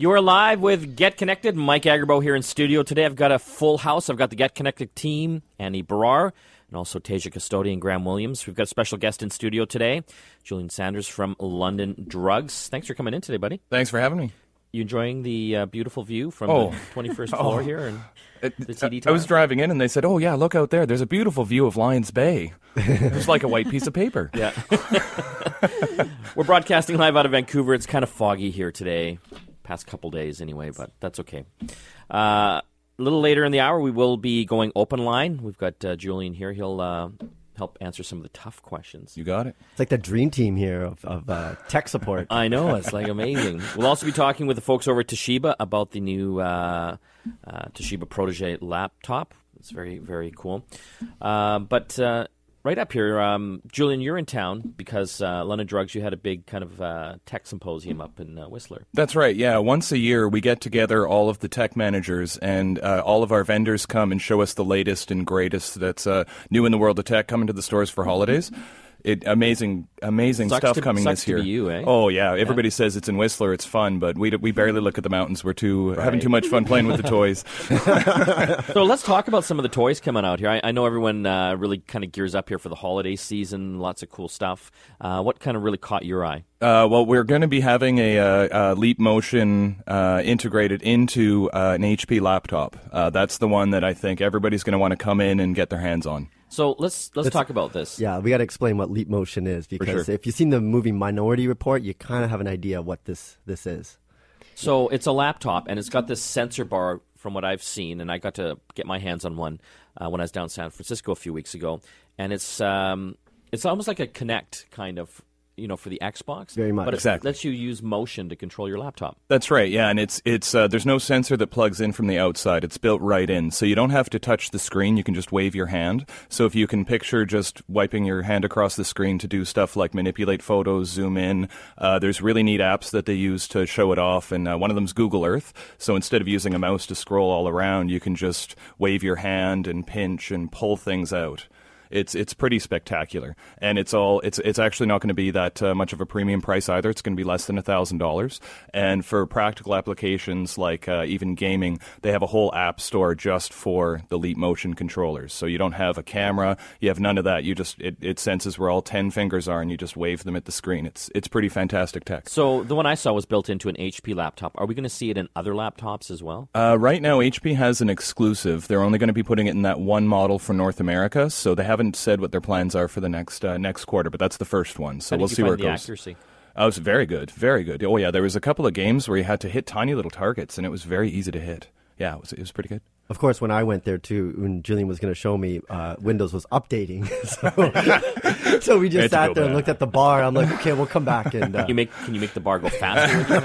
You are live with Get Connected. Mike Agerbo here in studio today. I've got a full house. I've got the Get Connected team, Annie Barrar, and also Tasia Custodian, Graham Williams. We've got a special guest in studio today, Julian Sanders from London Drugs. Thanks for coming in today, buddy. Thanks for having me. You enjoying the uh, beautiful view from Oh. the 21st floor Oh. here? And It- The TD I was driving in and they said, "Oh yeah, look out there. There's a beautiful view of Lions Bay. It's like a white piece of paper." yeah, we're broadcasting live out of Vancouver. It's kind of foggy here today, past couple days anyway, but that's okay. Uh, a little later in the hour, we will be going open line. We've got uh, Julian here. He'll uh, help answer some of the tough questions. You got it. It's like the dream team here of, of uh, tech support. I know it's like amazing. We'll also be talking with the folks over at Toshiba about the new uh, uh, Toshiba Protege laptop. It's very very cool. Uh, but uh, right up here, um, Julian, you're in town because uh, London Drugs. You had a big kind of uh, tech symposium up in uh, Whistler. That's right. Yeah, once a year we get together all of the tech managers and uh, all of our vendors come and show us the latest and greatest that's uh, new in the world of tech coming to the stores for holidays. It amazing, amazing Sucks stuff to- coming this year. you, eh? Oh yeah, everybody says it's in Whistler. It's fun, but we we barely look at the mountains. We're too having too much fun playing with the toys. So let's talk about some of the toys coming out here. I, I know everyone uh, really kind of gears up here for the holiday season. Lots of cool stuff. Uh, what kind of really caught your eye? Uh, well, we're going to be having a, uh, uh Leap Motion uh, integrated into uh, an HP laptop. Uh, that's the one that I think everybody's going to want to come in and get their hands on. So let's let's talk about this. Yeah, we got to explain what Leap Motion is because sure. if you've seen the movie Minority Report, you kind of have an idea what this this is. So it's a laptop, and it's got this sensor bar from what I've seen, and I got to get my hands on one uh, when I was down in San Francisco a few weeks ago, and it's um, it's almost like a Kinect kind of, you know, for the Xbox. Very much. but Exactly. it lets you use motion to control your laptop. That's right, yeah, and it's it's uh, there's no sensor that plugs in from the outside. It's built right in, so you don't have to touch the screen. You can just wave your hand. So if you can picture just wiping your hand across the screen to do stuff like manipulate photos, zoom in, uh, there's really neat apps that they use to show it off, and uh, one of them's Google Earth. So instead of using a mouse to scroll all around, you can just wave your hand and pinch and pull things out. It's it's pretty spectacular, and it's all it's it's actually not going to be that uh, much of a premium price either. It's going to be less than thousand dollars, and for practical applications like uh, even gaming, they have a whole app store just for the Leap Motion controllers. So you don't have a camera, you have none of that. You just it, it senses where all ten fingers are, and you just wave them at the screen. It's it's pretty fantastic tech. So the one I saw was built into an HP laptop. Are we going to see it in other laptops as well? Uh, right now, HP has an exclusive. They're only going to be putting it in that one model for North America, so they haven't said what their plans are for the next uh, next quarter. But that's the first one, so How we'll you see find where it the goes. accuracy? Oh, it was very good, very good. Oh yeah, there was a couple of games where you had to hit tiny little targets, and it was very easy to hit. Yeah, it was, it was pretty good. Of course, when I went there too, when Julian was going to show me, uh, Windows was updating, so, so we just Had sat go there and looked at the bar. I'm like, okay, we'll come back and. Uh, You make can you make the bar go faster with your?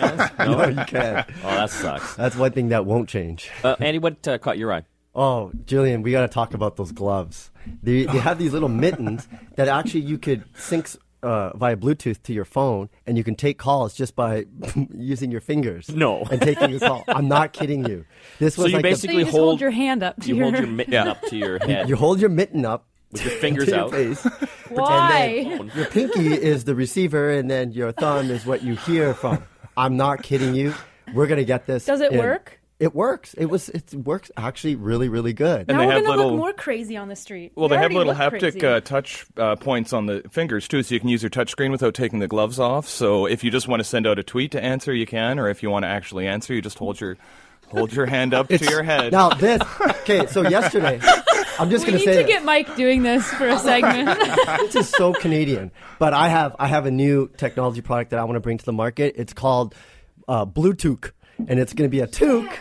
No? no, you can't. Oh, that sucks. That's one thing that won't change. Uh, Andy, what uh, caught your eye? Oh, Julian, we got to talk about those gloves. They, they have these little mittens that actually you could sync uh, via Bluetooth to your phone, and you can take calls just by using your fingers. No. and taking a call. I'm not kidding you. This was you like the- basically So you just hold- hold, your hand up to You your. hold your mitten Yeah. up to your head you hold your mitten up with your fingers to your out. face. Why? Your pinky is the receiver, and then your thumb is what you hear from. I'm not kidding you. We're gonna get this. Does it in. work? It works. It was. It works actually really, really good. And now they we're have gonna little- look more crazy on the street. Well, We they have little haptic uh, touch uh, points on the fingers too, so you can use your touch screen without taking the gloves off. So if you just want to send out a tweet to answer, you can, or if you want to actually answer, you just hold your hold your hand up to your head. Now this. Okay, so yesterday, I'm just gonna we need say to it. get Mike doing this for a segment. this is so Canadian. But I have I have a new technology product that I want to bring to the market. It's called uh, Bluetooth. And it's going to be a toque,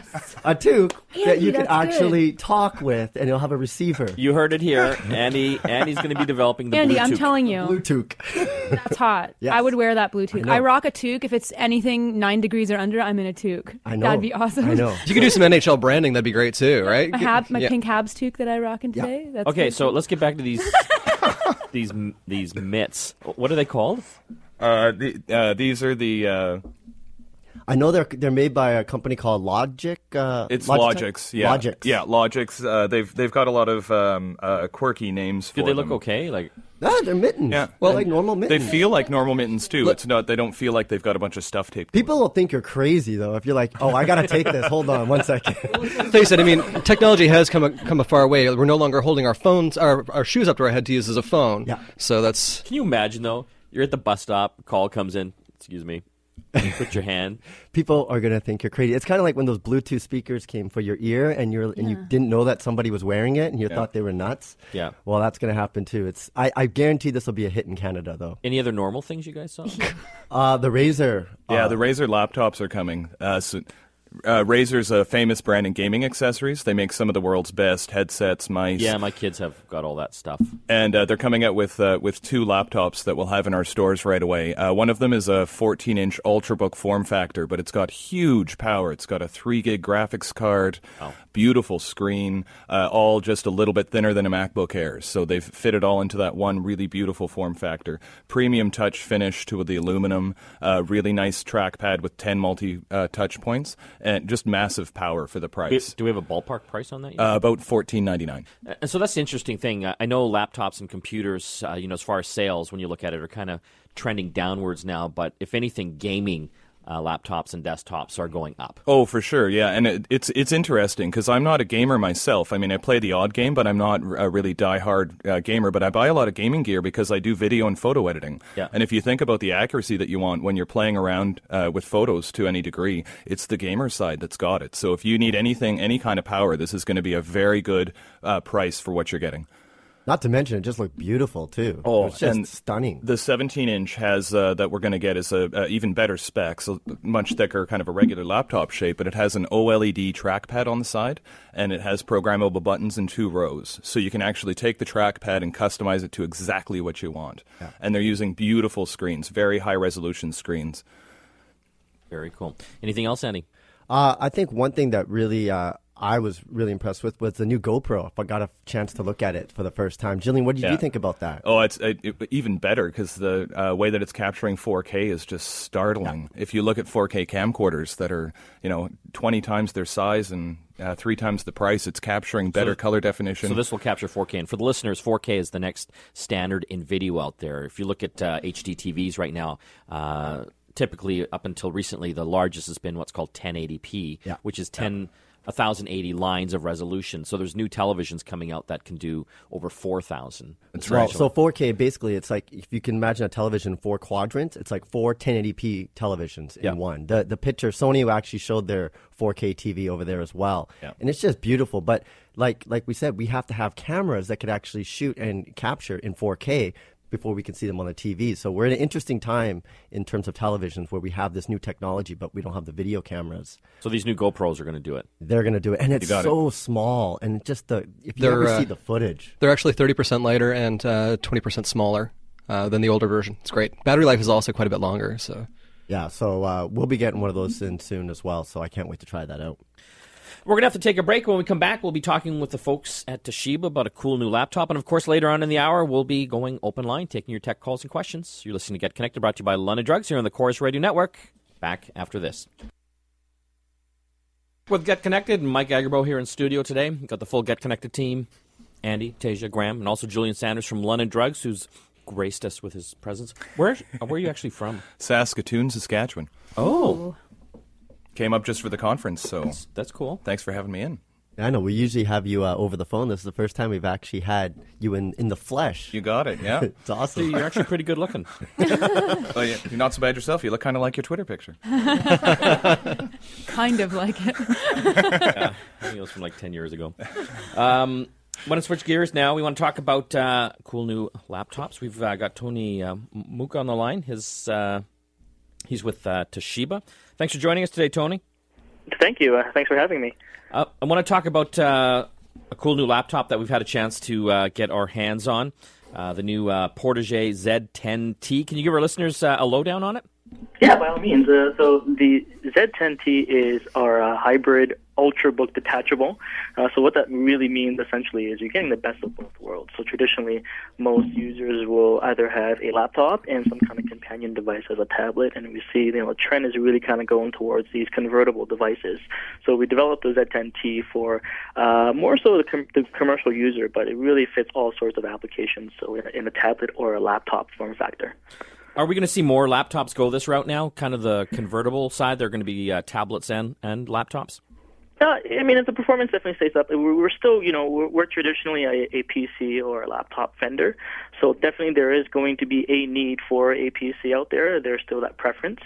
a toque that you can that's good. actually talk with, and it'll have a receiver. You heard it here, Andy. Andy's going to be developing the Andy, Bluetooth. I'm telling you, Bluetooth. that's hot. Yes. I would wear that blue toque. know. I, rock a toque. If it's anything nine degrees or under, I'm in a toque. I know. That'd be awesome. I know. You could do some NHL branding, that'd be great too, right? My, hab, my Yeah. pink Habs toque that I rock in today. That's Okay, so too. let's get back to these these these mitts. What are they called? Uh, the, uh, these are the uh, I know they're they're made by a company called Logic. Uh, it's Logitech? Logix. Yeah, Logix. Yeah, Logix. Uh, they've they've got a lot of um, uh, quirky names for Do they look okay? Like Ah, they're mittens. Yeah. Well, like normal mittens. They feel like normal mittens too. It's not. They don't feel like they've got a bunch of stuff taped. People will think you're crazy though if you're like, oh, I gotta take this. Hold on one second. Face it, I mean, technology has come a, come a far way. We're no longer holding our phones, our, our shoes up to our head to use as a phone. Yeah. So that's Can you imagine though? You're at the bus stop, call comes in. Excuse me. You put your hand. People are gonna think you're crazy. It's kind of like when those Bluetooth speakers came for your ear, and you're and you didn't know that somebody was wearing it, and you thought they were nuts. Yeah. Well, that's gonna happen too. It's I, I guarantee this will be a hit in Canada though. Any other normal things you guys saw? Uh, the Razer. Yeah, uh, the Razer laptops are coming. Uh, so, uh, Razer's a famous brand in gaming accessories. They make some of the world's best headsets, mice. yeah, my kids have got all that stuff. and uh, they're coming out with uh, with two laptops that we'll have in our stores right away. Uh, one of them is a 14-inch UltraBook form factor, but it's got huge power. It's got a three gig graphics card, beautiful screen, uh, all just a little bit thinner than a MacBook Air. So they've fit it all into that one really beautiful form factor. Premium touch finish to the aluminum, uh, really nice trackpad with 10 multi uh, touch points, and just massive power for the price. do we have a ballpark price on that? Uh, about 14.99. And so that's the interesting thing. Uh, I know laptops and computers, uh, you know, as far as sales, when you look at it, are kind of trending downwards now. But if anything, gaming uh, laptops and desktops are going up. Oh, for sure, yeah, and it, it's it's interesting because I'm not a gamer myself. I mean, I play the odd game, but I'm not a really diehard uh, gamer. But I buy a lot of gaming gear because I do video and photo editing. Yeah. And if you think about the accuracy that you want when you're playing around uh, with photos to any degree, it's the gamer side that's got it. So if you need anything, any kind of power, this is going to be a very good uh, price for what you're getting. Not to mention, it just looked beautiful too. Oh, it's just and stunning. The 17 inch has uh, that we're going to get is a, a even better specs, a much thicker, kind of a regular laptop shape, but it has an OLED trackpad on the side, and it has programmable buttons in two rows, so you can actually take the trackpad and customize it to exactly what you want. And they're using beautiful screens, very high resolution screens. Very cool. Anything else, Andy? Uh, I think one thing that really uh, I was really impressed with was the new GoPro. If I got a chance to look at it for the first time, Julian, what did Yeah. you think about that? Oh, it's uh, it, even better because the uh, way that it's capturing 4K is just startling. If you look at 4K camcorders that are, you know, 20 times their size and uh, three times the price, it's capturing better color definition. So this will capture 4K, and for the listeners, 4K is the next standard in video out there. If you look at uh, HD TVs right now, uh, typically up until recently, the largest has been what's called 1080p, Yeah. which is 10. 1080 lines of resolution. So there's new televisions coming out that can do over 4,000. That's Well, right. so 4K basically, it's like if you can imagine a television in four quadrants, it's like four 1080p televisions in Yeah. one. The the picture Sony actually showed their 4K TV over there as well, Yeah. and it's just beautiful. But like like we said, we have to have cameras that could actually shoot and capture in 4K before we can see them on the TV. So we're in an interesting time in terms of televisions where we have this new technology, but we don't have the video cameras. So these new GoPros are going to do it. They're going to do it, and it's got so small, and just the if you They're, ever uh, see the footage. they're actually 30% lighter and uh, 20% smaller uh, than the older version. It's great. Battery life is also quite a bit longer. So Yeah, so uh, we'll be getting one of those in soon as well. So I can't wait to try that out. We're going to have to take a break. When we come back, we'll be talking with the folks at Toshiba about a cool new laptop. And of course, later on in the hour, we'll be going open line, taking your tech calls and questions. You're listening to Get Connected, brought to you by London Drugs here on the Corus Radio Network. Back after this. With Get Connected, Mike Agerbo here in studio today. We've got the full Get Connected team Andy, Tasia, Graham, and also Julian Sanders from London Drugs, who's graced us with his presence. Where, where are you actually from? Saskatoon, Saskatchewan. Oh, Came up just for the conference, so that's cool. thanks for having me in. I know we usually have you uh, over the phone. This is the first time we've actually had you in, in the flesh. You got it, yeah. It's awesome. You're actually pretty good looking. oh, yeah. You're not so bad yourself. You look kind of like your Twitter picture. Kind of like it. I think it was from like 10 years ago. Um, want to switch gears now. We want to talk about uh, cool new laptops. We've uh, got Tony uh, Muka on the line. His uh, He's with uh, Toshiba. Thanks for joining us today, Tony. Thank you. Uh, thanks for having me. Uh, I want to talk about uh, a cool new laptop that we've had a chance to uh, get our hands on. Uh, the new uh, Portégé Z10T. Can you give our listeners uh, a lowdown on it? Yeah, by all means. Uh, so the Z10T is our uh, hybrid ultrabook detachable. Uh, so what that really means essentially is you're getting the best of both worlds. So traditionally, most users will either have a laptop and some kind of companion device as a tablet, and we see you know the trend is really kind of going towards these convertible devices. So we developed the Z10T for uh, more so the, com- the commercial user, but it really fits all sorts of applications. So in a, in a tablet or a laptop form factor. Are we going to see more laptops go this route now? Kind of the convertible side. They're going to be uh, tablets and, and laptops. Uh, I mean, the performance definitely stays up. We're, we're still, you know, we're, we're traditionally a, a PC or a laptop vendor, so definitely there is going to be a need for a PC out there. There's still that preference,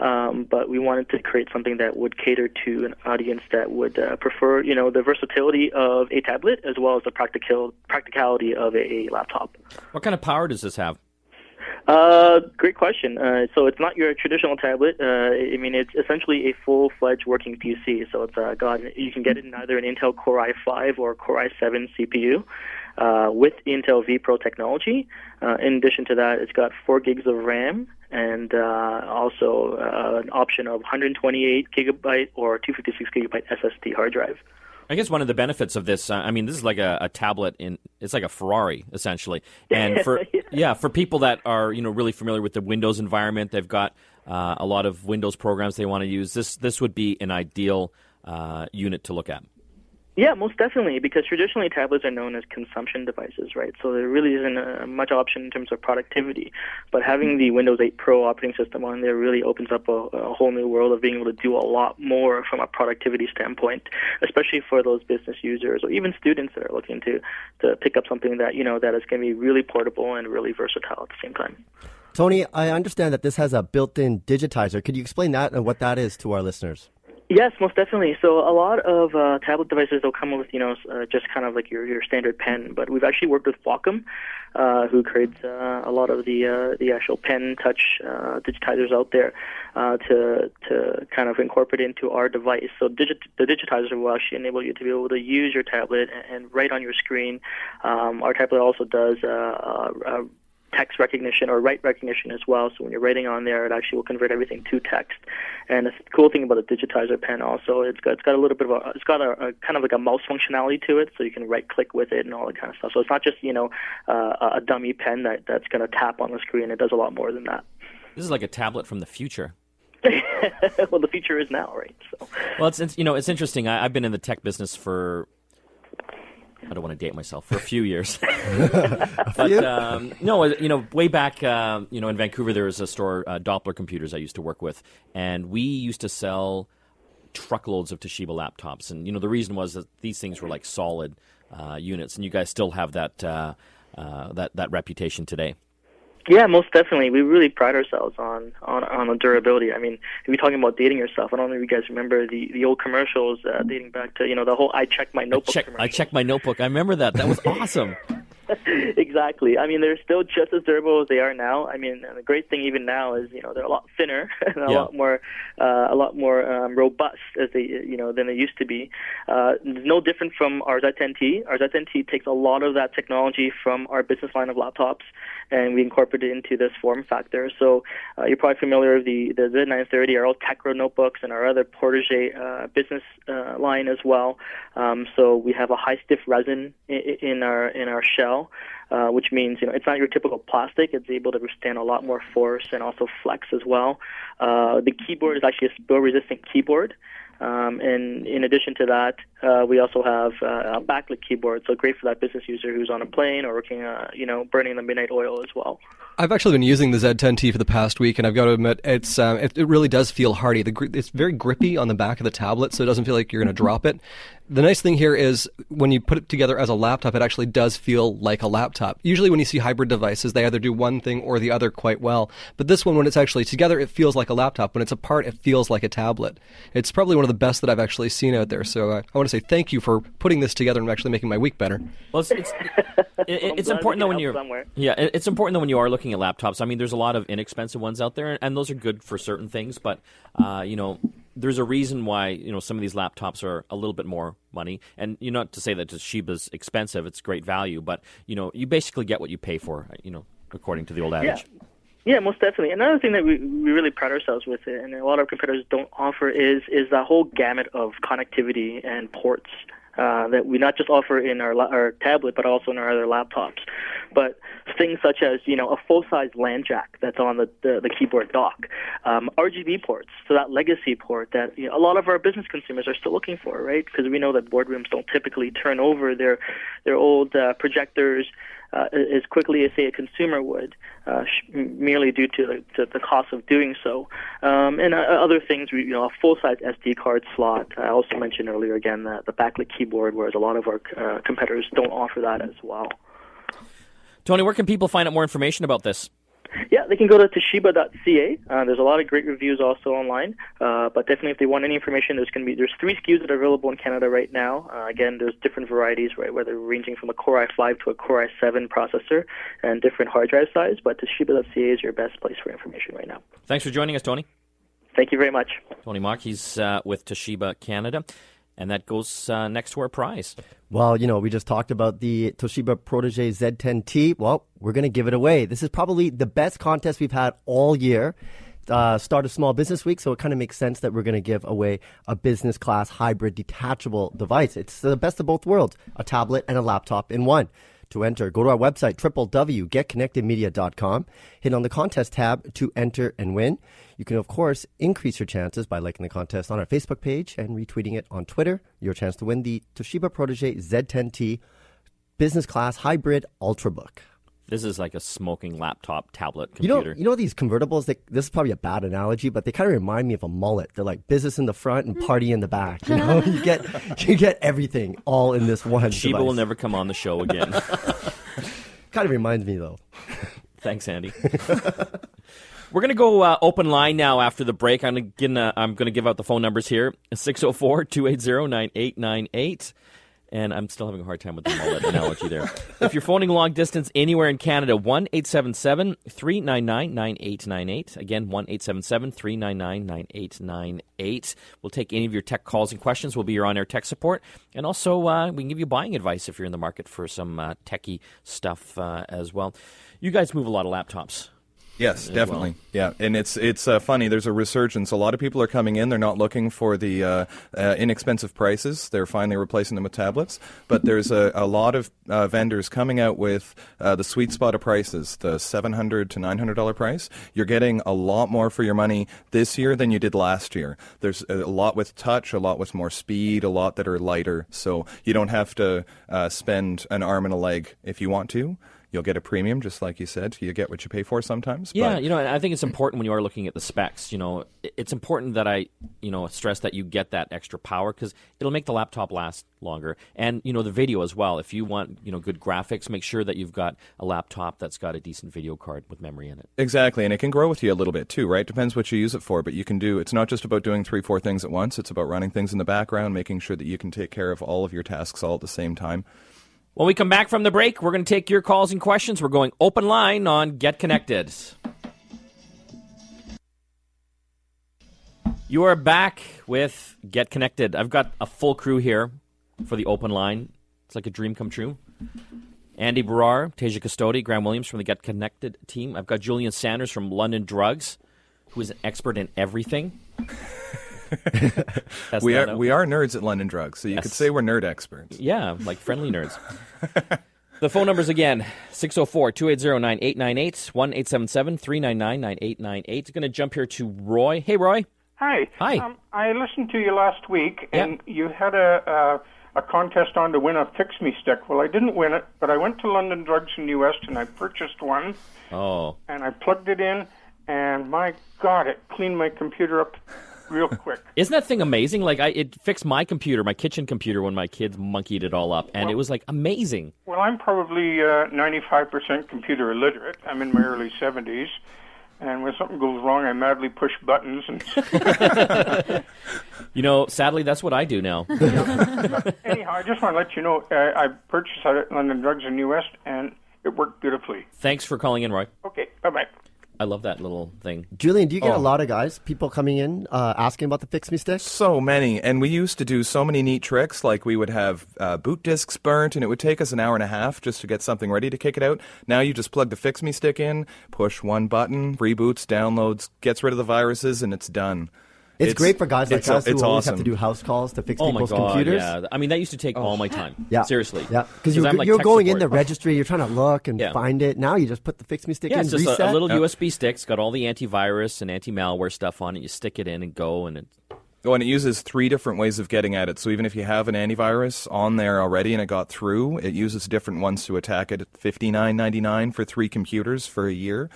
um, but we wanted to create something that would cater to an audience that would uh, prefer, you know, the versatility of a tablet as well as the practical practicality of a, a laptop. What kind of power does this have? Uh, great question. Uh, so it's not your traditional tablet. Uh, I mean, it's essentially a full-fledged working PC. So it's uh, got you can get it in either an Intel Core i5 or Core i7 CPU. Uh, with Intel vPro technology. Uh, in addition to that, it's got 4 gigs of RAM and uh, also uh, an option of 128 gigabyte or 256 gigabyte SSD hard drive. I guess one of the benefits of this, uh, I mean, this is like a, a, tablet in, it's like a Ferrari essentially. And for yeah. yeah. for people that are you know really familiar with the Windows environment, they've got uh, a lot of Windows programs they want to use. This this would be an ideal uh, unit to look at. Yeah, most definitely, because traditionally tablets are known as consumption devices, right? So there really isn't uh, much option in terms of productivity. But having the Windows 8 Pro operating system on there really opens up a, a whole new world of being able to do a lot more from a productivity standpoint, especially for those business users or even students that are looking to to pick up something that you know that is going to be really portable and really versatile at the same time. Tony, I understand that this has a built-in digitizer. Could you explain that and what that is to our listeners? Yes, most definitely. So a lot of uh, tablet devices will come with, you know, uh, just kind of like your, your standard pen. But we've actually worked with Wacom, uh, who creates uh, a lot of the uh, the actual pen touch uh, digitizers out there uh, to to kind of incorporate into our device. So digit- the digitizer will actually enable you to be able to use your tablet and, and write on your screen. Um, our tablet also does uh, uh, text recognition or write recognition as well. So when you're writing on there, it actually will convert everything to text. And the cool thing about the digitizer pen also, it's got it's got a little bit of a it's got a, a kind of like a mouse functionality to it, so you can right click with it and all that kind of stuff. So it's not just you know uh, a dummy pen that that's going to tap on the screen. It does a lot more than that. This is like a tablet from the future. well, the future is now, right? So. Well, it's, it's you know it's interesting. I, I've been in the tech business for I don't want to date myself for a few years, but um, no, you know, way back, uh, you know, in Vancouver, there was a store, uh, Doppler Computers, I used to work with, and we used to sell truckloads of Toshiba laptops, and you know, the reason was that these things were like solid uh, units, and you guys still have that uh, uh, that that reputation today. Yeah, most definitely. We really pride ourselves on on on the durability. I mean, if you're talking about dating yourself, I don't know if you guys remember the the old commercials uh, dating back to you know the whole "I check my notebook." I check. I check my notebook. I remember that. That was awesome. exactly. I mean, they're still just as durable as they are now. I mean, and the great thing even now is you know they're a lot thinner and a Yeah. lot more uh, a lot more um, robust as they you know than they used to be. Uh, no different from our Z10T. Our Z10T takes a lot of that technology from our business line of laptops, and we incorporate it into this form factor. So uh, you're probably familiar with the the Z930, our old Tecra notebooks, and our other Portégé uh, business uh, line as well. Um, so we have a high stiff resin in, in our in our shell uh, which means you know it's not your typical plastic. It's able to withstand a lot more force and also flex as well. Uh, the keyboard is actually a spill-resistant keyboard. Um, and in addition to that, uh, we also have uh, a backlit keyboard, so great for that business user who's on a plane or working, uh, you know, burning the midnight oil as well. I've actually been using the Z10T for the past week, and I've got to admit, it's um, it, it really does feel hardy. The, it's very grippy on the back of the tablet, so it doesn't feel like you're going to drop it. The nice thing here is when you put it together as a laptop, it actually does feel like a laptop. Usually, when you see hybrid devices, they either do one thing or the other quite well. But this one, when it's actually together, it feels like a laptop. When it's apart, it feels like a tablet. It's probably one of the best that I've actually seen out there. So uh, I want to say thank you for putting this together and actually making my week better. Well, it's it's, it, it- it's important we though when you're somewhere. yeah, it- it's important though when you are looking at laptops. I mean, there's a lot of inexpensive ones out there, and those are good for certain things. But uh, you know, there's a reason why you know some of these laptops are a little bit more money. And you know, not to say that Toshiba's expensive; it's great value. But you know, you basically get what you pay for. You know, according to the old adage. Yeah, most definitely. Another thing that we, we really pride ourselves with, and a lot of competitors don't offer, is is that whole gamut of connectivity and ports uh, that we not just offer in our our tablet, but also in our other laptops. But things such as you know a full size LAN jack that's on the the, the keyboard dock, um, RGB ports, so that legacy port that you know, a lot of our business consumers are still looking for, right? Because we know that boardrooms don't typically turn over their their old uh, projectors uh, as quickly as say a consumer would, uh, sh- merely due to the, to the cost of doing so. Um, and uh, other things, you know, a full-size SD card slot. I also mentioned earlier again the, the backlit keyboard, whereas a lot of our uh, competitors don't offer that as well. Tony, where can people find out more information about this? Yeah, they can go to toshiba.ca. Uh, there's a lot of great reviews also online. Uh, but definitely, if they want any information, there's going to be there's three SKUs that are available in Canada right now. Uh, again, there's different varieties, right, whether ranging from a Core i5 to a Core i7 processor and different hard drive size. But toshiba.ca is your best place for information right now. Thanks for joining us, Tony. Thank you very much. Tony Mark, he's uh, with Toshiba Canada. And that goes uh, next to our prize. Well, you know, we just talked about the Toshiba Protege Z10T. Well, we're going to give it away. This is probably the best contest we've had all year. Uh, start of Small Business Week, so it kind of makes sense that we're going to give away a business class hybrid detachable device. It's the best of both worlds a tablet and a laptop in one. To enter, go to our website, www.getconnectedmedia.com. Hit on the contest tab to enter and win. You can, of course, increase your chances by liking the contest on our Facebook page and retweeting it on Twitter. Your chance to win the Toshiba Protege Z10T Business Class Hybrid Ultrabook. This is like a smoking laptop tablet computer. You know, you know these convertibles. They, this is probably a bad analogy, but they kind of remind me of a mullet. They're like business in the front and party in the back. You know, you get you get everything all in this one. Sheba device. will never come on the show again. Kind of reminds me though. Thanks, Andy. We're gonna go uh, open line now after the break. I'm gonna I'm gonna give out the phone numbers here: 604-280-9898. And I'm still having a hard time with the mullet analogy there. If you're phoning long distance anywhere in Canada, 1 877 399 9898. Again, 1 877 399 9898. We'll take any of your tech calls and questions. We'll be your on air tech support. And also, uh, we can give you buying advice if you're in the market for some uh, techie stuff uh, as well. You guys move a lot of laptops. Yes, well. definitely. Yeah, and it's it's uh, funny. There's a resurgence. A lot of people are coming in. They're not looking for the uh, uh, inexpensive prices. They're finally replacing them with tablets. But there's a, a lot of uh, vendors coming out with uh, the sweet spot of prices, the seven hundred to nine hundred dollar price. You're getting a lot more for your money this year than you did last year. There's a lot with touch, a lot with more speed, a lot that are lighter. So you don't have to uh, spend an arm and a leg if you want to. You'll get a premium, just like you said. You get what you pay for sometimes. Yeah, but- you know, and I think it's important when you are looking at the specs. You know, it's important that I, you know, stress that you get that extra power because it'll make the laptop last longer, and you know, the video as well. If you want, you know, good graphics, make sure that you've got a laptop that's got a decent video card with memory in it. Exactly, and it can grow with you a little bit too, right? Depends what you use it for, but you can do. It's not just about doing three, four things at once. It's about running things in the background, making sure that you can take care of all of your tasks all at the same time. When we come back from the break, we're going to take your calls and questions. We're going open line on Get Connected. You are back with Get Connected. I've got a full crew here for the open line. It's like a dream come true. Andy Barrar, Tasia Custode, Graham Williams from the Get Connected team. I've got Julian Sanders from London Drugs, who is an expert in everything. That's We are a- we are nerds at London Drugs, so you could say we're nerd experts. Yeah, like friendly nerds. the phone numbers again 604 280 9898 1 877 399 9898. Going to jump here to Roy. Hey, Roy. Hi. Hi. Um, I listened to you last week, Yeah. and you had a, a a contest on to win a Fix Me stick. Well, I didn't win it, but I went to London Drugs in the West and I purchased one, Oh, and I plugged it in, and my God, it cleaned my computer up real quick. isn't that thing amazing? Like, I it fixed my computer, my kitchen computer, when my kids monkeyed it all up, and it was like amazing. Well, I'm probably uh, 95% computer illiterate. I'm in my early 70s. And when something goes wrong, I madly push buttons. And You know, sadly, that's what I do now. anyhow, I just want to let you know uh, I purchased it at London Drugs in New West, and it worked beautifully. Thanks for calling in, Roy. Okay, bye bye. I love that little thing. Julian, do you get a Oh. lot of guys, people coming in uh, asking about the Fix Me Stick? So many, and we used to do so many neat tricks. Like we would have uh, boot discs burnt, and it would take us an hour and a half just to get something ready to kick it out. Now you just plug the Fix Me stick in, push one button, reboots, downloads, gets rid of the viruses, and it's done. It's, great for guys like us who it's always awesome. have to do house calls to fix Oh my people's god! computers. Yeah, I mean that used to take oh. all my time. Yeah. seriously. Yeah, because you're, like you're tech going in the registry, you're trying to look and Yeah. find it. Now you just put the Fix Me Stick Yeah, in, it's just reset. a, a little Yep. USB stick. It's got all the antivirus and anti-malware stuff on it. You stick it in and go, and it, Oh, and it uses three different ways of getting at it. So even if you have an antivirus on there already and it got through, it uses different ones to attack it. Fifty nine ninety nine for three computers for a year.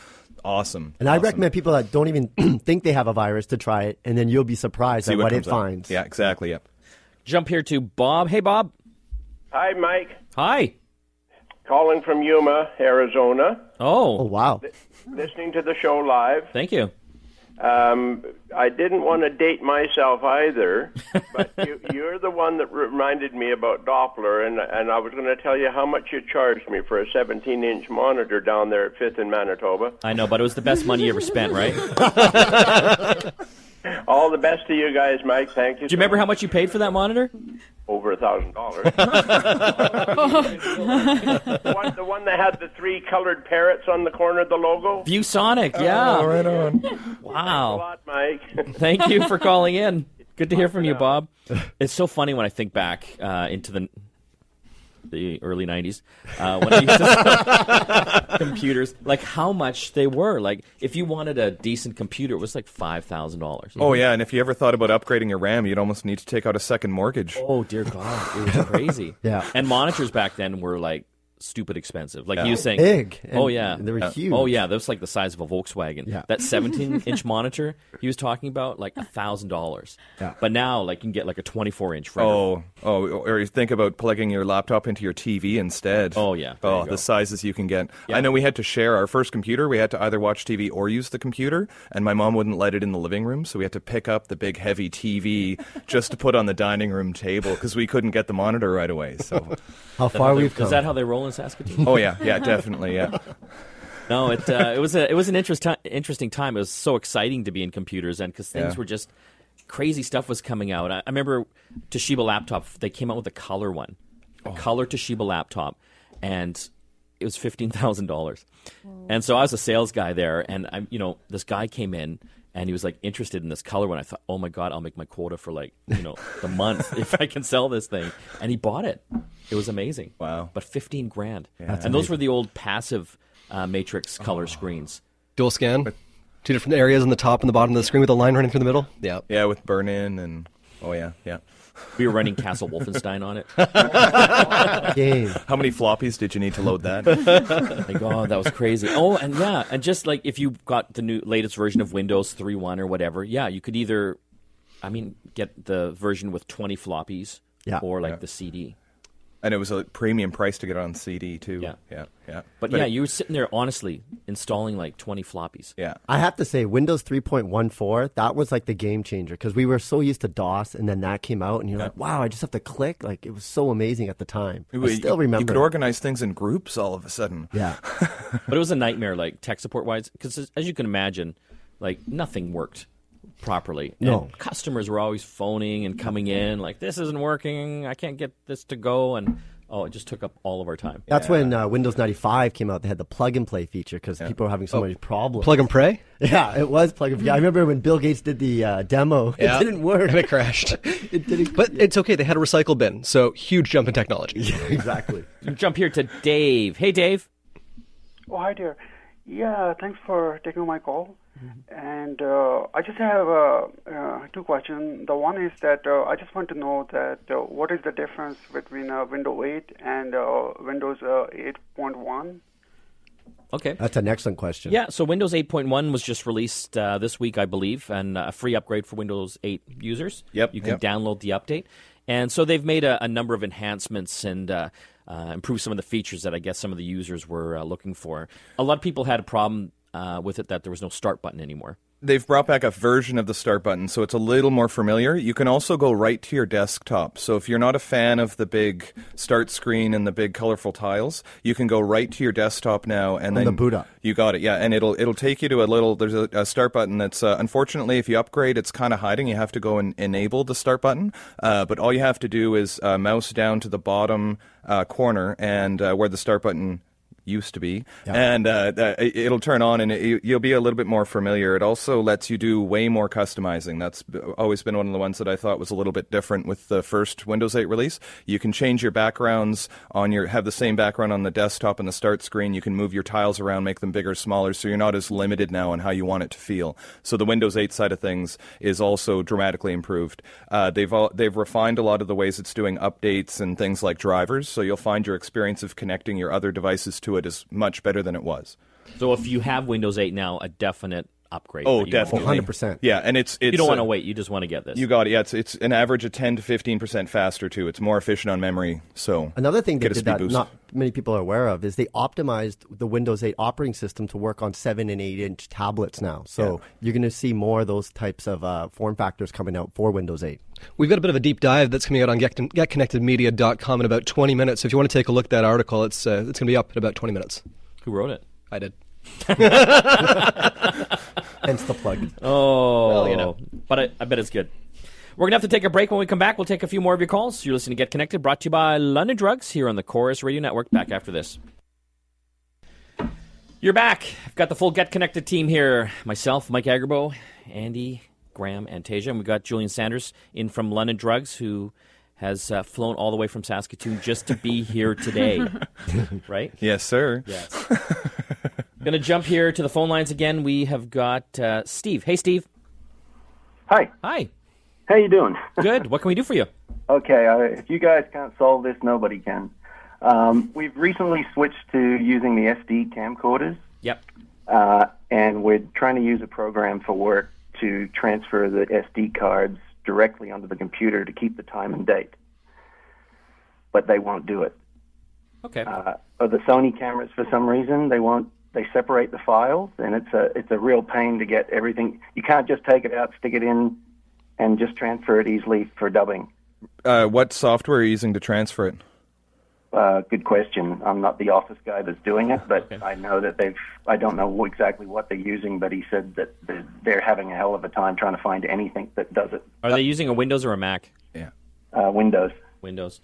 Awesome. and I recommend people that don't even think they have a virus to try it, and then you'll be surprised See at what, it comes up. finds. Yeah, exactly. Yep. jump here to Bob. Hey, Bob. Hi, Mike. Hi. Calling from Yuma, Arizona. Oh, Oh wow! Listening to the show live. thank you. Um, I didn't want to date myself either, but you, you're the one that reminded me about Doppler, and and I was going to tell you how much you charged me for a 17-inch monitor down there at Fifth in Manitoba. I know, but it was the best money you ever spent, right? All the best to you guys, Mike. Thank you. Do you remember how much you paid for that monitor? Over a thousand dollars? The one- that had the three colored parrots on the corner of the logo. ViewSonic. Yeah. Oh, right on. A Wow. lot, Mike. Thank you for calling in. Good to hear from you, Bob. It's so funny when I think back uh, into the the early '90s uh, when I used to sell computers, like how much they were. Like if you wanted a decent computer, it was like five thousand dollars. Oh yeah, and if you ever thought about upgrading your RAM, you'd almost need to take out a second mortgage. Oh dear God, it was crazy. Yeah. and monitors back then were like stupid expensive. Like he was saying, Big. oh yeah, they were Uh, huge. Oh yeah, that was like the size of a Volkswagen. Yeah. That 17-inch monitor he was talking about, like a thousand dollars. Yeah. But now, like you can get like a 24-inch. For Oh, oh, or you think about plugging your laptop into your TV instead. Oh, yeah, there Oh, you the sizes you can get. Yeah. I know we had to share our first computer. We had to either watch TV or use the computer, and my mom wouldn't let it in the living room, so we had to pick up the big heavy TV just to put on the dining room table because we couldn't get the monitor right away. So, How far we've come. Is that how they roll in Saskatoon? oh yeah, yeah, definitely, yeah. no, it uh, it was a it was an interest interesting time. It was so exciting to be in computers, and because things Yeah. were just crazy stuff was coming out. I, I remember Toshiba laptop. They came out with a color one, a color Toshiba laptop, and it was fifteen thousand dollars. And so I was a sales guy there, and I'm you know this guy came in. And he was like interested in this color one. I thought, oh my god, I'll make my quota for like you know the month if I can sell this thing. And he bought it. It was amazing. Wow. But fifteen grand. and those were the old passive uh, matrix color screens. Dual scan, two different areas on the top and the bottom of the screen with a line running through the middle. Yeah. Yeah, with burn in and oh yeah, yeah. We were running Castle Wolfenstein on it. game? How many floppies did you need to load that? My God, that was crazy. Oh, and yeah, and just like if you got the new latest version of Windows 3.1 or whatever, yeah, you could either, I mean, get the version with 20 floppies Yeah. or like Yeah. the CD. And it was a premium price to get it on CD too. Yeah. yeah, yeah. But, yeah, it- you were sitting there honestly installing like 20 floppies. yeah. I have to say, Windows 3.14, that was like the game changer because we were so used to DOS, and then that came out, and you're like, wow, I just have to click. Like, it was so amazing at the time. I You- still You remember. You could organize things in groups all of a sudden. yeah. But it was a nightmare, like tech support wise, because as you can imagine, like nothing worked properly. No. And customers were always phoning and coming in, like this isn't working. I can't get this to go, and oh, it just took up all of our time. That's when uh, Windows 95 came out. They had the plug and play feature because people were having so many problems. Plug and pray. Yeah, it was plug and play. I remember when Bill Gates did the uh, demo, Yeah. it didn't work. And it crashed. it didn't. But it's okay. They had a recycle bin, so huge jump in technology. Yeah, exactly. Jump here to Dave. Hey, Dave. Oh, hi there. Yeah, thanks for taking my call. And uh, I just have uh, uh, two questions. The one is that uh, I just want to know that uh, what is the difference between uh, Windows 8 and uh, Windows uh, 8.1? Okay. That's an excellent question. Yeah, so Windows 8.1 was just released uh, this week, I believe, and uh, a free upgrade for Windows 8 users. Yep, You can yep. download the update. And so they've made a, a number of enhancements and uh, uh, improved some of the features that I guess some of the users were uh, looking for. A lot of people had a problem uh, with it that there was no start button anymore. They've brought back a version of the start button, so it's a little more familiar. You can also go right to your desktop. So if you're not a fan of the big start screen and the big colorful tiles, you can go right to your desktop now and On then the boot up. You got it, yeah, and it'll it'll take you to a little. There's a, a start button that's uh, unfortunately, if you upgrade, it's kind of hiding. You have to go and enable the start button, uh, but all you have to do is uh, mouse down to the bottom uh, corner and uh, where the start button used to be, and uh, it- it'll turn on, and it, you'll be a little bit more familiar. It also lets you do way more customizing. That's always been one of the ones that I thought was a little bit different with the first Windows 8 release. You can change your backgrounds on your have the same background on the desktop and the start screen. You can move your tiles around, make them bigger, smaller, so you're not as limited now on how you want it to feel. So the Windows 8 side of things is also dramatically improved. Uh, they've all, they've refined a lot of the ways it's doing updates and things like drivers. So you'll find your experience of connecting your other devices to it is much better than it was. So if you have Windows 8 now, a definite upgrade. Oh, that you want. definitely, 100%. Yeah, and it's, it's You don't want to uh, wait. You just want to get this. You got it. Yeah, it's it's an average of ten to fifteen percent faster too. It's more efficient on memory. So Another thing they did that boost. not many people are aware of is they optimized the Windows 8 operating system to work on seven and eight inch tablets now. So you're going to see more of those types of uh, form factors coming out for Windows 8. We've got a bit of a deep dive that's coming out on get, getconnectedmedia.com in about 20 minutes. So if you want to take a look at that article, it's, uh, it's going to be up in about 20 minutes. Who wrote it? I did. Hence the plug. Oh, Well, you know. But I, I bet it's good. We're going to have to take a break. When we come back, we'll take a few more of your calls. You're listening to Get Connected, brought to you by London Drugs here on the Corus Radio Network. Back after this. You're back. I've got the full Get Connected team here. Myself, Mike Agerbo, Andy, Graham, and Tasia. And we've got Julian Sanders in from London Drugs, who has uh, flown all the way from Saskatoon just to be here today. right? yes, sir. Yes. Going to jump here to the phone lines again. We have got uh, Steve. Hey, Steve. Hi. Hi. How you doing? Good. What can we do for you? okay, uh, if you guys can't solve this, nobody can. Um, we've recently switched to using the SD camcorders, Yep. uh, and we're trying to use a program for work to transfer the SD cards directly onto the computer to keep the time and date. But they won't do it. Okay. Uh, or the Sony cameras, for some reason, they won't. They separate the files, and it's a it's a real pain to get everything. You can't just take it out, stick it in, and just transfer it easily for dubbing. Uh, what software are you using to transfer it? Uh, good question. I'm not the office guy that's doing it, but I know that they've. I don't know exactly what they're using, but he said that they're, they're having a hell of a time trying to find anything that does it. Are they using a Windows or a Mac? Yeah. Uh, Windows. Windows.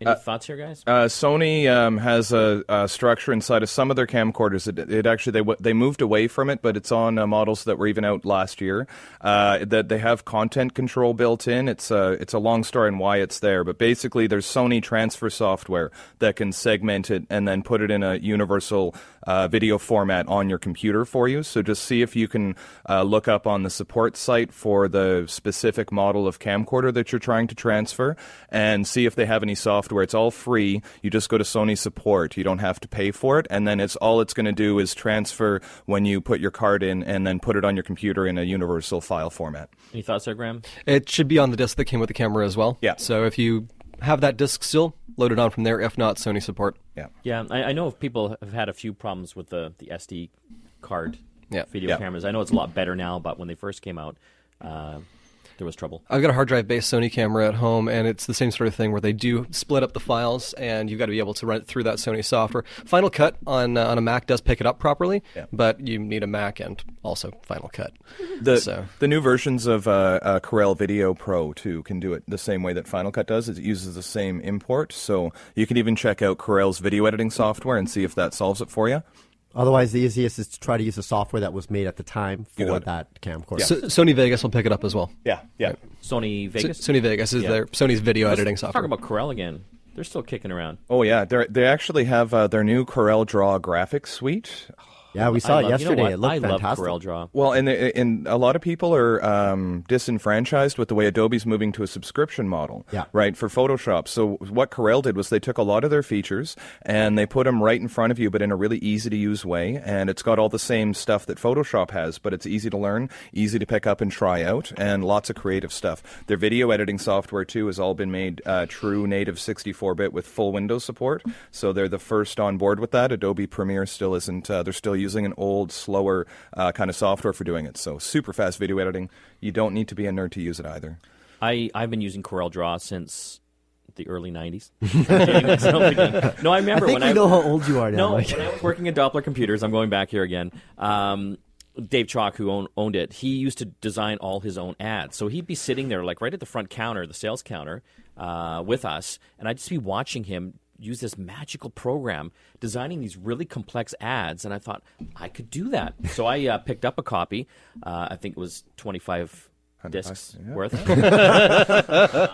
Any thoughts here, guys? Uh, Sony um, has a, a structure inside of some of their camcorders. It, it actually they they moved away from it, but it's on uh, models that were even out last year. Uh, that they have content control built in. It's a it's a long story and why it's there, but basically there's Sony transfer software that can segment it and then put it in a universal uh, video format on your computer for you. So just see if you can uh, look up on the support site for the specific model of camcorder that you're trying to transfer, and see if they have any software. Where it's all free. You just go to Sony support. You don't have to pay for it, and then it's all it's going to do is transfer when you put your card in, and then put it on your computer in a universal file format. Any thoughts there, Graham? It should be on the disc that came with the camera as well. Yeah. So if you have that disc still, load it on from there. If not, Sony support. Yeah. Yeah, I, I know if people have had a few problems with the, the SD card Yeah. video Yeah. cameras. I know it's a lot better now, but when they first came out, uh, there was trouble. I've got a hard drive based Sony camera at home, and it's the same sort of thing where they do split up the files, and you've got to be able to run it through that Sony software. Final Cut on uh, on a Mac does pick it up properly, Yeah. but you need a Mac and also Final Cut. The So- the new versions of uh, uh, Corel Video Pro too can do it the same way that Final Cut does. It uses the same import, so you can even check out Corel's video editing software and see if that solves it for you. Otherwise, the easiest is to try to use the software that was made at the time for got it. that camcorder. So, Sony Vegas will pick it up as well. Yeah, yeah. Sony S- Vegas? Sony Vegas is Yeah. their Sony's video Let's editing software. Talk about Corel again. They're still kicking around. Oh yeah, they they actually have uh, their new Corel Draw graphics suite. Yeah, we saw I it love, yesterday. You know? It looked I love fantastic. Corel Draw. Well, and and a lot of people are um, disenfranchised with the way Adobe's moving to a subscription model. Yeah. Right for Photoshop. So what Corel did was they took a lot of their features and they put them right in front of you, but in a really easy to use way. And it's got all the same stuff that Photoshop has, but it's easy to learn, easy to pick up and try out, and lots of creative stuff. Their video editing software too has all been made uh, true native 64-bit with full Windows support. So they're the first on board with that. Adobe Premiere still isn't. Uh, they're still using an old, slower uh, kind of software for doing it. So super fast video editing. You don't need to be a nerd to use it either. I I've been using Corel Draw since the early '90s. no, I remember I think when we I know how old you are now. No, Mike. when I was working at Doppler Computers, I'm going back here again. Um, Dave Chalk, who own, owned it, he used to design all his own ads. So he'd be sitting there, like right at the front counter, the sales counter, uh, with us, and I'd just be watching him use this magical program designing these really complex ads. And I thought I could do that. So I uh, picked up a copy. Uh, I think it was 25 discs yeah. worth.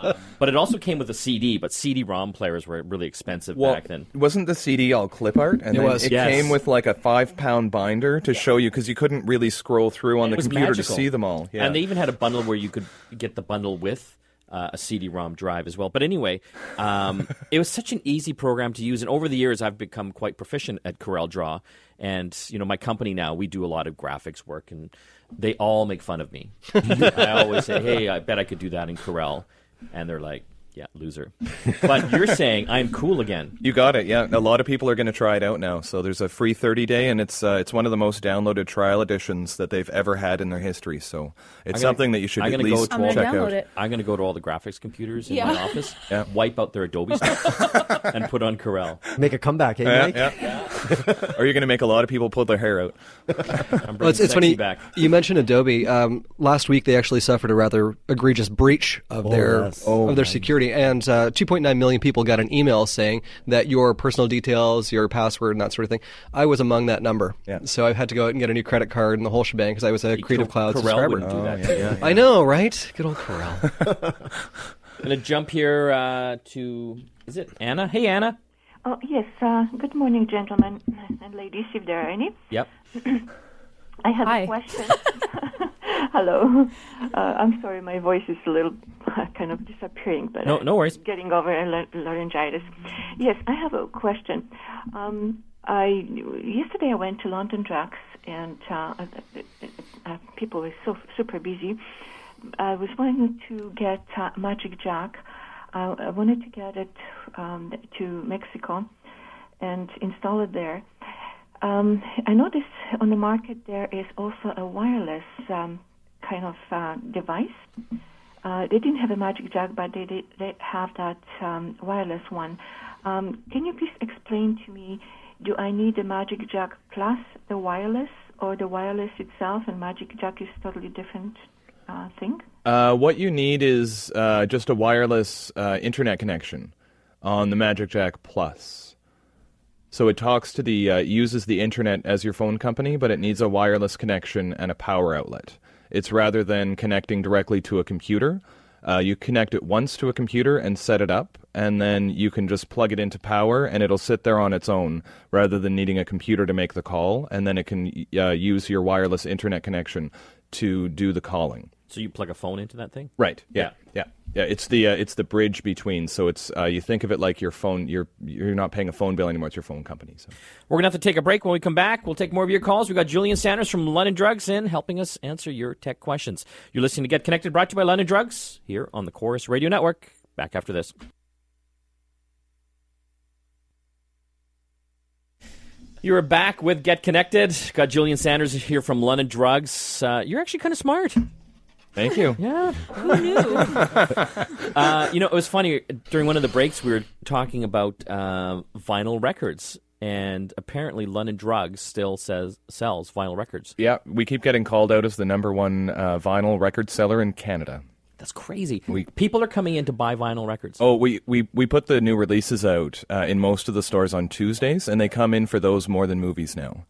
Um, but it also came with a CD. But CD-ROM players were really expensive Well, back then. wasn't the CD all clip art? And It then was. It Yes. came with like a five pound binder to show you because you couldn't really scroll through on It the computer magical. to see them all. Yeah. And they even had a bundle where you could get the bundle with uh, a CD-ROM drive as well. But anyway, um, it was such an easy program to use, and over the years, I've become quite proficient at Corel Draw. And you know, my company now we do a lot of graphics work, and they all make fun of me. I always say, "Hey, I bet I could do that in Corel," and they're like. Yeah, loser. But you're saying I'm cool again. You got it. Yeah, a lot of people are going to try it out now. So there's a free 30 day, and it's uh, it's one of the most downloaded trial editions that they've ever had in their history. So it's gonna- something that you should I'm at gonna go least to I'm gonna check out. it. I'm going to go to all the graphics computers in my office, Yeah. wipe out their Adobe stuff, and put on Corel. Make a comeback, eh, Yeah, Mike? yeah. or you're going to make a lot of people pull their hair out. I'm Well, it's, it's funny. back. You mentioned Adobe. Um, last week, they actually suffered a rather egregious breach of Oh, their yes. of their security, and uh, 2.9 million people got an email saying that your personal details, your password, and that sort of thing. I was among that number. Yeah. So I had to go out and get a new credit card and the whole shebang because I was a Creative Cloud Corel subscriber. wouldn't do that. to you. I know, right? Good old Corel. I'm going to jump here uh, to is it Anna? Hey Anna. Oh, yes. Uh, good morning, gentlemen and ladies, if there are any. Yep. I have Hi. a question. Hello. Uh, I'm sorry, my voice is a little kind of disappearing, but No, no worries. getting over laryngitis. Yes, I have a question. Um, I yesterday I went to London Drugs, and uh, people were so super busy. I was wanting to get uh, Magic Jack. Uh, I wanted to get it um, to Mexico and install it there. Um, I noticed on the market there is also a wireless um, kind of uh, device. Uh, they didn't have a Magic Jack, but they did, they have that um, wireless one. Um, can you please explain to me? Do I need the Magic Jack plus the wireless, or the wireless itself and Magic Jack is totally different uh, thing? Uh, what you need is uh, just a wireless uh, internet connection on the Magic Jack Plus. So it talks to the uh, uses the internet as your phone company, but it needs a wireless connection and a power outlet. It's rather than connecting directly to a computer. Uh, you connect it once to a computer and set it up, and then you can just plug it into power, and it'll sit there on its own rather than needing a computer to make the call. And then it can uh, use your wireless internet connection to do the calling. So you plug a phone into that thing? Right. Yeah. Yeah. Yeah. It's the uh, it's the bridge between. So it's uh, you think of it like your phone. You're you're not paying a phone bill anymore. It's your phone company. So. We're gonna have to take a break. When we come back, we'll take more of your calls. We got Julian Sanders from London Drugs in helping us answer your tech questions. You're listening to Get Connected, brought to you by London Drugs here on the Corus Radio Network. Back after this. You're back with Get Connected. Got Julian Sanders here from London Drugs. Uh, you're actually kind of smart. Thank you. Yeah. Who knew? Uh, you know, it was funny. During one of the breaks, we were talking about uh, vinyl records, and apparently London Drugs still says sells vinyl records. Yeah, we keep getting called out as the number one uh, vinyl record seller in Canada. That's crazy. We- People are coming in to buy vinyl records. Oh, we, we, we put the new releases out uh, in most of the stores on Tuesdays, and they come in for those more than movies now.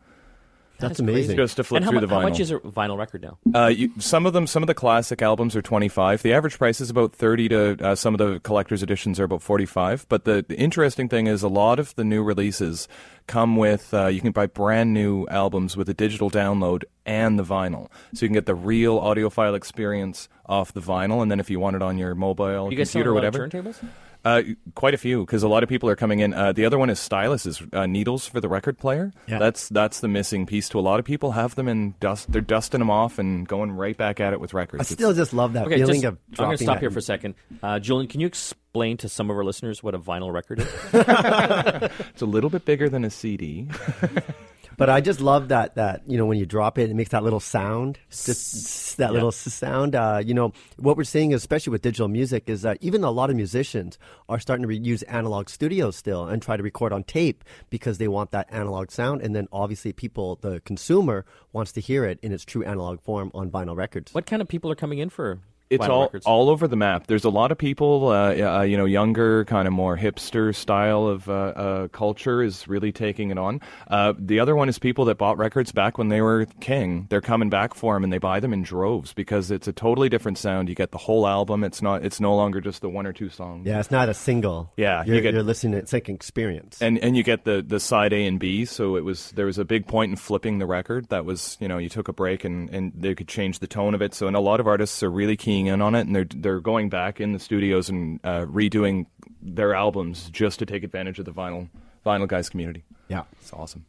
That That's is crazy. amazing. Just to flip and how, through mu- the how much is a vinyl record now? Uh, you, some of them, some of the classic albums are twenty five. The average price is about thirty to uh, some of the collector's editions are about forty five. But the, the interesting thing is, a lot of the new releases come with uh, you can buy brand new albums with a digital download and the vinyl, so you can get the real audiophile experience off the vinyl. And then if you want it on your mobile You guys sell computer, a or lot of whatever, turntables? Uh, quite a few, because a lot of people are coming in. Uh, the other one is styluses, uh, needles for the record player. Yeah. That's that's the missing piece to a lot of people. Have them and dust. They're dusting them off and going right back at it with records. I It's- still just love that Okay, feeling just, of I'm going to stop that- here for a second. Uh, Julian, can you explain to some of our listeners what a vinyl record is? it's a little bit bigger than a CD. But I just love that that you know when you drop it, it makes that little sound, just that Yeah. little sound. Uh, you know what we're seeing, especially with digital music, is that even a lot of musicians are starting to re- use analog studios still and try to record on tape because they want that analog sound. And then obviously, people, the consumer, wants to hear it in its true analog form on vinyl records. What kind of people are coming in for It's all records? all over the map. There's a lot of people, uh, uh, you know, younger, kind of more hipster style of uh, uh, culture is really taking it on. Uh, the other one is people that bought records back when they were king. They're coming back for them, and they buy them in droves because it's a totally different sound. You get the whole album. It's not. It's no longer just the one or two songs. Yeah, it's not a single. Yeah, you you're, get- you're listening. It's like an experience. And and you get the, the side A and B, so it was there was a big point in flipping the record. That was you know you took a break and, and they could change the tone of it. So and a lot of artists are really keying in on it, and they're they're going back in the studios and uh, redoing their albums just to take advantage of the vinyl vinyl guys community. Yeah, it's awesome.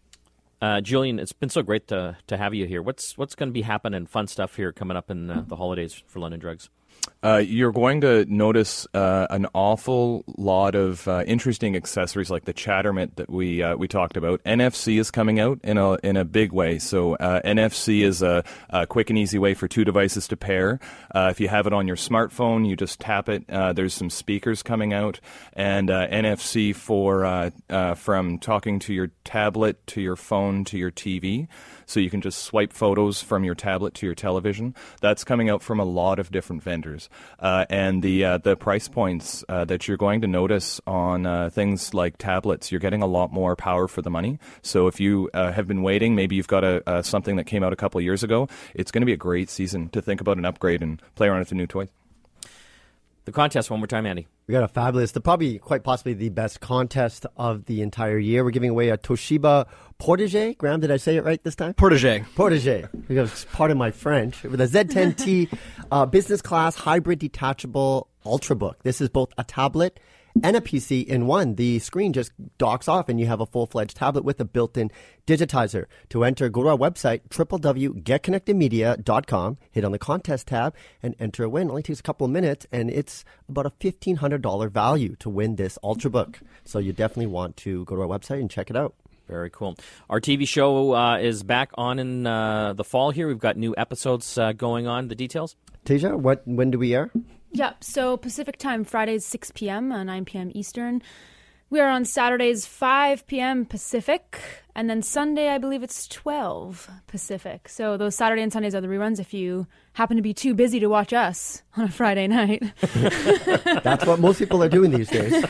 Uh, Julian, it's been so great to to have you here. What's what's going to be happening? Fun stuff here coming up in uh, the holidays for London Drugs. Uh, you're going to notice uh, an awful lot of uh, interesting accessories like the Chattermint that we uh, we talked about. NFC is coming out in a in a big way. So uh, NFC is a, a quick and easy way for two devices to pair. Uh, if you have it on your smartphone, you just tap it. There's some speakers coming out, and NFC for from talking to your tablet to your phone to your TV. So you can just swipe photos from your tablet to your television. That's coming out from a lot of different vendors, uh, and the uh, the price points uh, that you're going to notice on uh, things like tablets, you're getting a lot more power for the money. So if you uh, have been waiting, maybe you've got a, something that came out a couple years ago. It's going to be a great season to think about an upgrade and play around with the new toys. The contest one more time, Andy. We got a fabulous, the probably quite possibly the best contest of the entire year. We're giving away a Toshiba Portégé. Graham, did I say it right this time? Portégé. Portégé. Because part of my French. With a Z10T uh, business class hybrid detachable Ultrabook. This is both a tablet and a PC in one. The screen just docks off and you have a full fledged tablet with a built in digitizer. To enter, go to our website, www.getconnectedmedia.com, hit on the contest tab, and enter a win. It only takes a couple of minutes and it's about a $1,500 value to win this Ultrabook. So you definitely want to go to our website and check it out. Very cool. Our TV show uh, is back on in uh, the fall here. We've got new episodes uh, going on. The details? Teja, what, when do we air? Yep. So Pacific time, Fridays 6 p.m., uh, 9 p.m. Eastern. We are on Saturdays 5 p.m. Pacific, and then Sunday I believe it's 12 Pacific. So those Saturday and Sundays are the reruns. If you happen to be too busy to watch us on a Friday night, That's what most people are doing these days.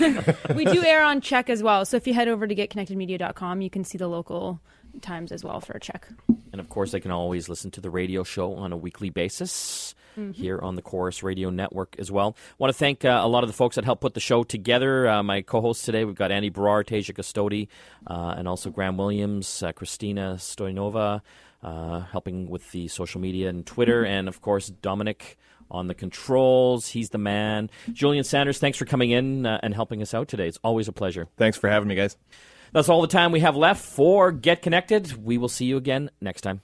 we do air on CHEK as well. So if you head over to getconnectedmedia.com, you can see the local times as well for a check. And of course, they can always listen to the radio show on a weekly basis Mhm. here on the Corus Radio Network as well. I want to thank uh, a lot of the folks that helped put the show together. Uh, my co hosts today, we've got Andy Barrar, Tasia Custode, uh, and also Graham Williams, uh, Christina Stoyanova, uh, helping with the social media and Twitter, and of course, Dominic on the controls. He's the man. Julian Sanders, thanks for coming in uh, and helping us out today. It's always a pleasure. Thanks for having me, guys. That's all the time we have left for Get Connected. We will see you again next time.